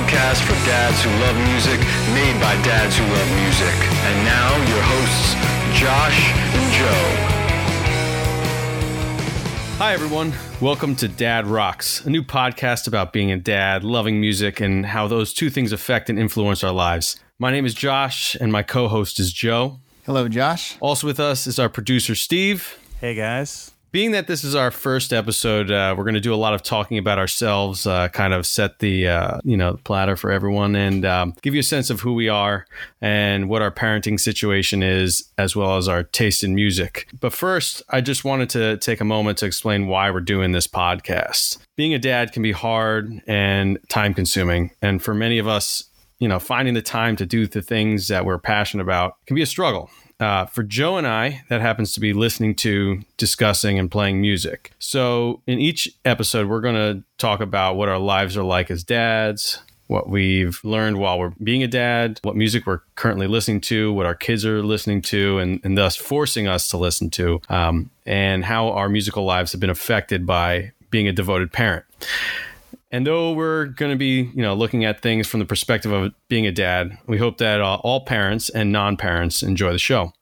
podcast for dads who love music, made by dads who love music. And now, your hosts, Josh and Joe. Hi, everyone. Welcome to Dad Rocks, a new podcast about being a dad, loving music, and how those two things affect and influence our lives. My name is Josh, and my co host is Joe. Hello, Josh. Also with us is our producer, Steve. Hey, guys. Being that this is our first episode, uh, we're going to do a lot of talking about ourselves, uh, kind of set the uh, you know platter for everyone, and um, give you a sense of who we are and what our parenting situation is, as well as our taste in music. But first, I just wanted to take a moment to explain why we're doing this podcast. Being a dad can be hard and time consuming, and for many of us, you know, finding the time to do the things that we're passionate about can be a struggle. Uh, for Joe and I, that happens to be listening to, discussing, and playing music. So, in each episode, we're going to talk about what our lives are like as dads, what we've learned while we're being a dad, what music we're currently listening to, what our kids are listening to, and, and thus forcing us to listen to, um, and how our musical lives have been affected by being a devoted parent. And though we're going to be, you know, looking at things from the perspective of being a dad, we hope that uh, all parents and non-parents enjoy the show.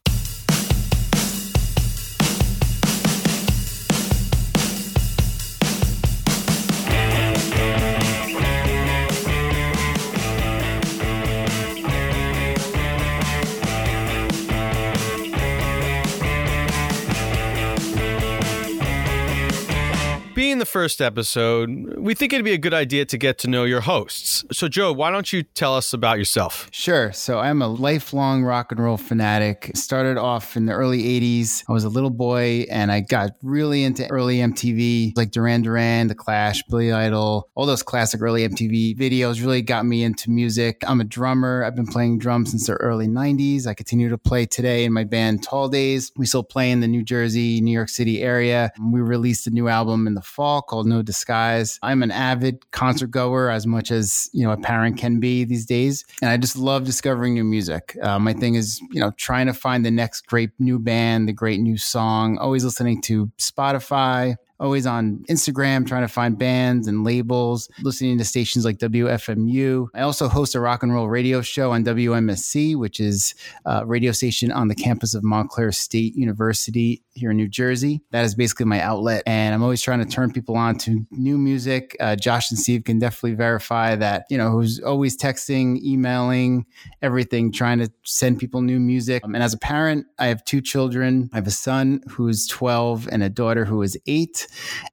Being the first episode, we think it'd be a good idea to get to know your hosts. So, Joe, why don't you tell us about yourself? Sure. So, I'm a lifelong rock and roll fanatic. Started off in the early 80s. I was a little boy and I got really into early MTV, like Duran Duran, The Clash, Billy Idol, all those classic early MTV videos really got me into music. I'm a drummer. I've been playing drums since the early 90s. I continue to play today in my band Tall Days. We still play in the New Jersey, New York City area. We released a new album in the fall called No Disguise. I'm an avid concert goer as much as, you know, a parent can be these days. And I just love discovering new music. Uh, my thing is, you know, trying to find the next great new band, the great new song, always listening to Spotify, always on Instagram trying to find bands and labels, listening to stations like WFMU. I also host a rock and roll radio show on WMSC, which is a radio station on the campus of Montclair State University here in New Jersey. That is basically my outlet. And I'm always trying to turn people on to new music. Uh, Josh and Steve can definitely verify that, you know, who's always texting, emailing, everything, trying to send people new music. Um, and as a parent, I have two children. I have a son who's 12 and a daughter who is eight.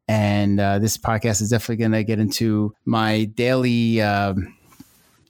And uh, this podcast is definitely going to get into my daily. Uh,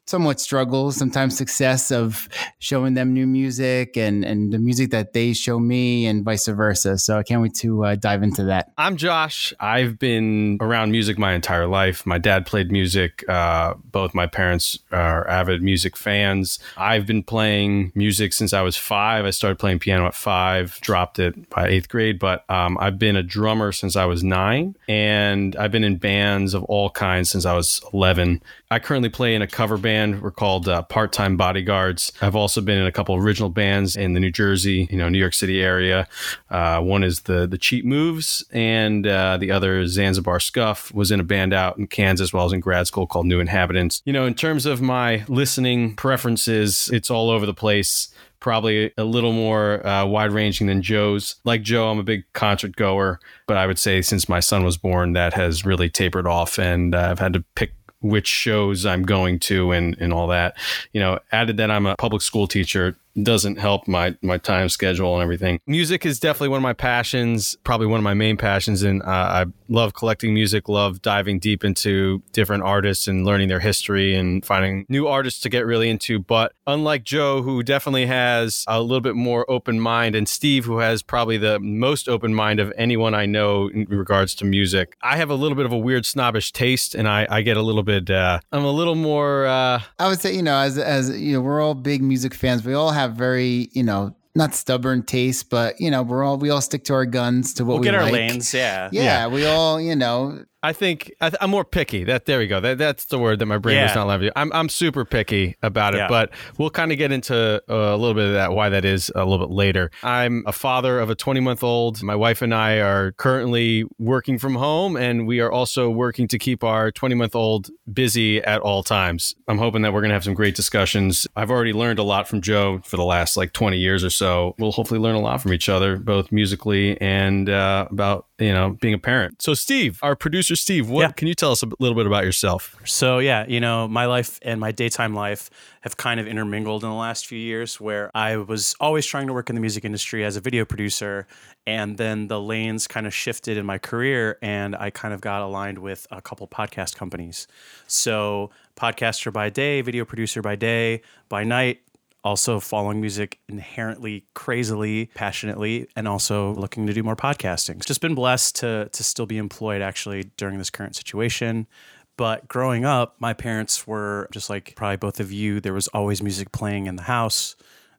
somewhat struggles, sometimes success of showing them new music and, and the music that they show me and vice versa. So I can't wait to uh, dive into that. I'm Josh. I've been around music my entire life. My dad played music. Uh, both my parents are avid music fans. I've been playing music since I was five. I started playing piano at five, dropped it by eighth grade, but um, I've been a drummer since I was nine, and I've been in bands of all kinds since I was 11. I currently play in a cover band band. We're called uh, Part Time Bodyguards. I've also been in a couple original bands in the New Jersey, you know, New York City area. Uh, one is the the Cheap Moves, and uh, the other is Zanzibar Scuff. Was in a band out in Kansas while I was in grad school called New Inhabitants. You know, in terms of my listening preferences, it's all over the place probably a little more uh, wide ranging than Joe's. Like Joe, I'm a big concert goer, but I would say since my son was born, that has really tapered off, and uh, I've had to pick which shows I'm going to and, and all that. You know, added that I'm a public school teacher doesn't help my my time schedule and everything. Music is definitely one of my passions, probably one of my main passions, and uh, I love collecting music. Love diving deep into different artists and learning their history and finding new artists to get really into. But unlike Joe, who definitely has a little bit more open mind, and Steve, who has probably the most open mind of anyone I know in regards to music, I have a little bit of a weird snobbish taste, and I, I get a little bit. Uh, I'm a little more. Uh, I would say, you know, as as you know, we're all big music fans. We all have have very, you know, not stubborn taste, but you know, we're all we all stick to our guns to what we'll we get like. our lanes. Yeah. yeah, yeah, We all, you know, I think I th- I'm more picky. That there we go. That that's the word that my brain Yeah. was not letting me. I'm I'm super picky about it, Yeah. but we'll kind of get into uh, a little bit of that why that is a little bit later. I'm a father of a 20 month old. My wife and I are currently working from home, and we are also working to keep our 20 month old busy at all times. I'm hoping that we're gonna have some great discussions. I've already learned a lot from Joe for the last like 20 years or so. We'll hopefully learn a lot from each other, both musically and uh, about you know being a parent. So, Steve, our producer, Steve, what Yeah. can you tell us a little bit about yourself? So yeah, you know, my life and my daytime life have kind of intermingled in the last few years where I was always trying to work in the music industry as a video producer and then the lanes kind of shifted in my career and I kind of got aligned with a couple podcast companies. So, podcaster by day, video producer by day, by night also following music inherently crazily passionately and also looking to do more podcasting. Just been blessed to to still be employed actually during this current situation. But growing up my parents were just like probably both of you. There was always music playing in the house.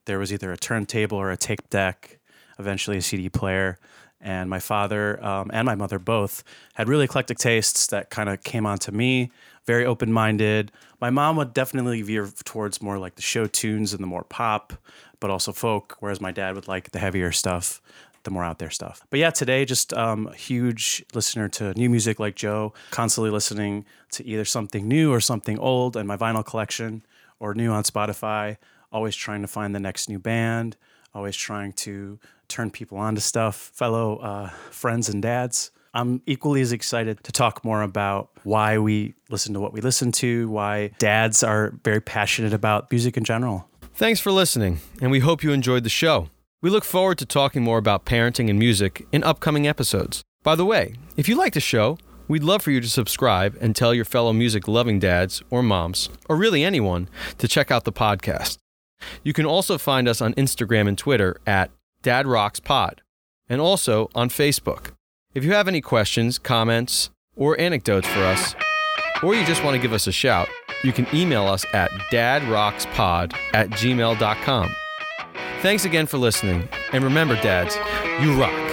There was either a turntable or a tape deck eventually a cd player and my father um, and my mother both had really eclectic tastes that kind of came onto me very open-minded. My mom would definitely veer towards more like the show tunes and the more pop but also folk whereas my dad would like the heavier stuff the more out there stuff. But yeah today just um, a huge listener to new music like joe constantly listening to either something new or something old and my vinyl collection or new on spotify always trying to find the next new band always trying to turn people on to stuff, fellow uh, friends and dads. I'm equally as excited to talk more about why we listen to what we listen to, why dads are very passionate about music in general. Thanks for listening, and we hope you enjoyed the show. We look forward to talking more about parenting and music in upcoming episodes. By the way, if you like the show, we'd love for you to subscribe and tell your fellow music loving dads or moms, or really anyone, to check out the podcast. You can also find us on Instagram and Twitter at Dad Rocks Pod, and also on Facebook. If you have any questions, comments, or anecdotes for us, or you just want to give us a shout, you can email us at dadrockspod at gmail.com. Thanks again for listening, and remember, dads, you rock.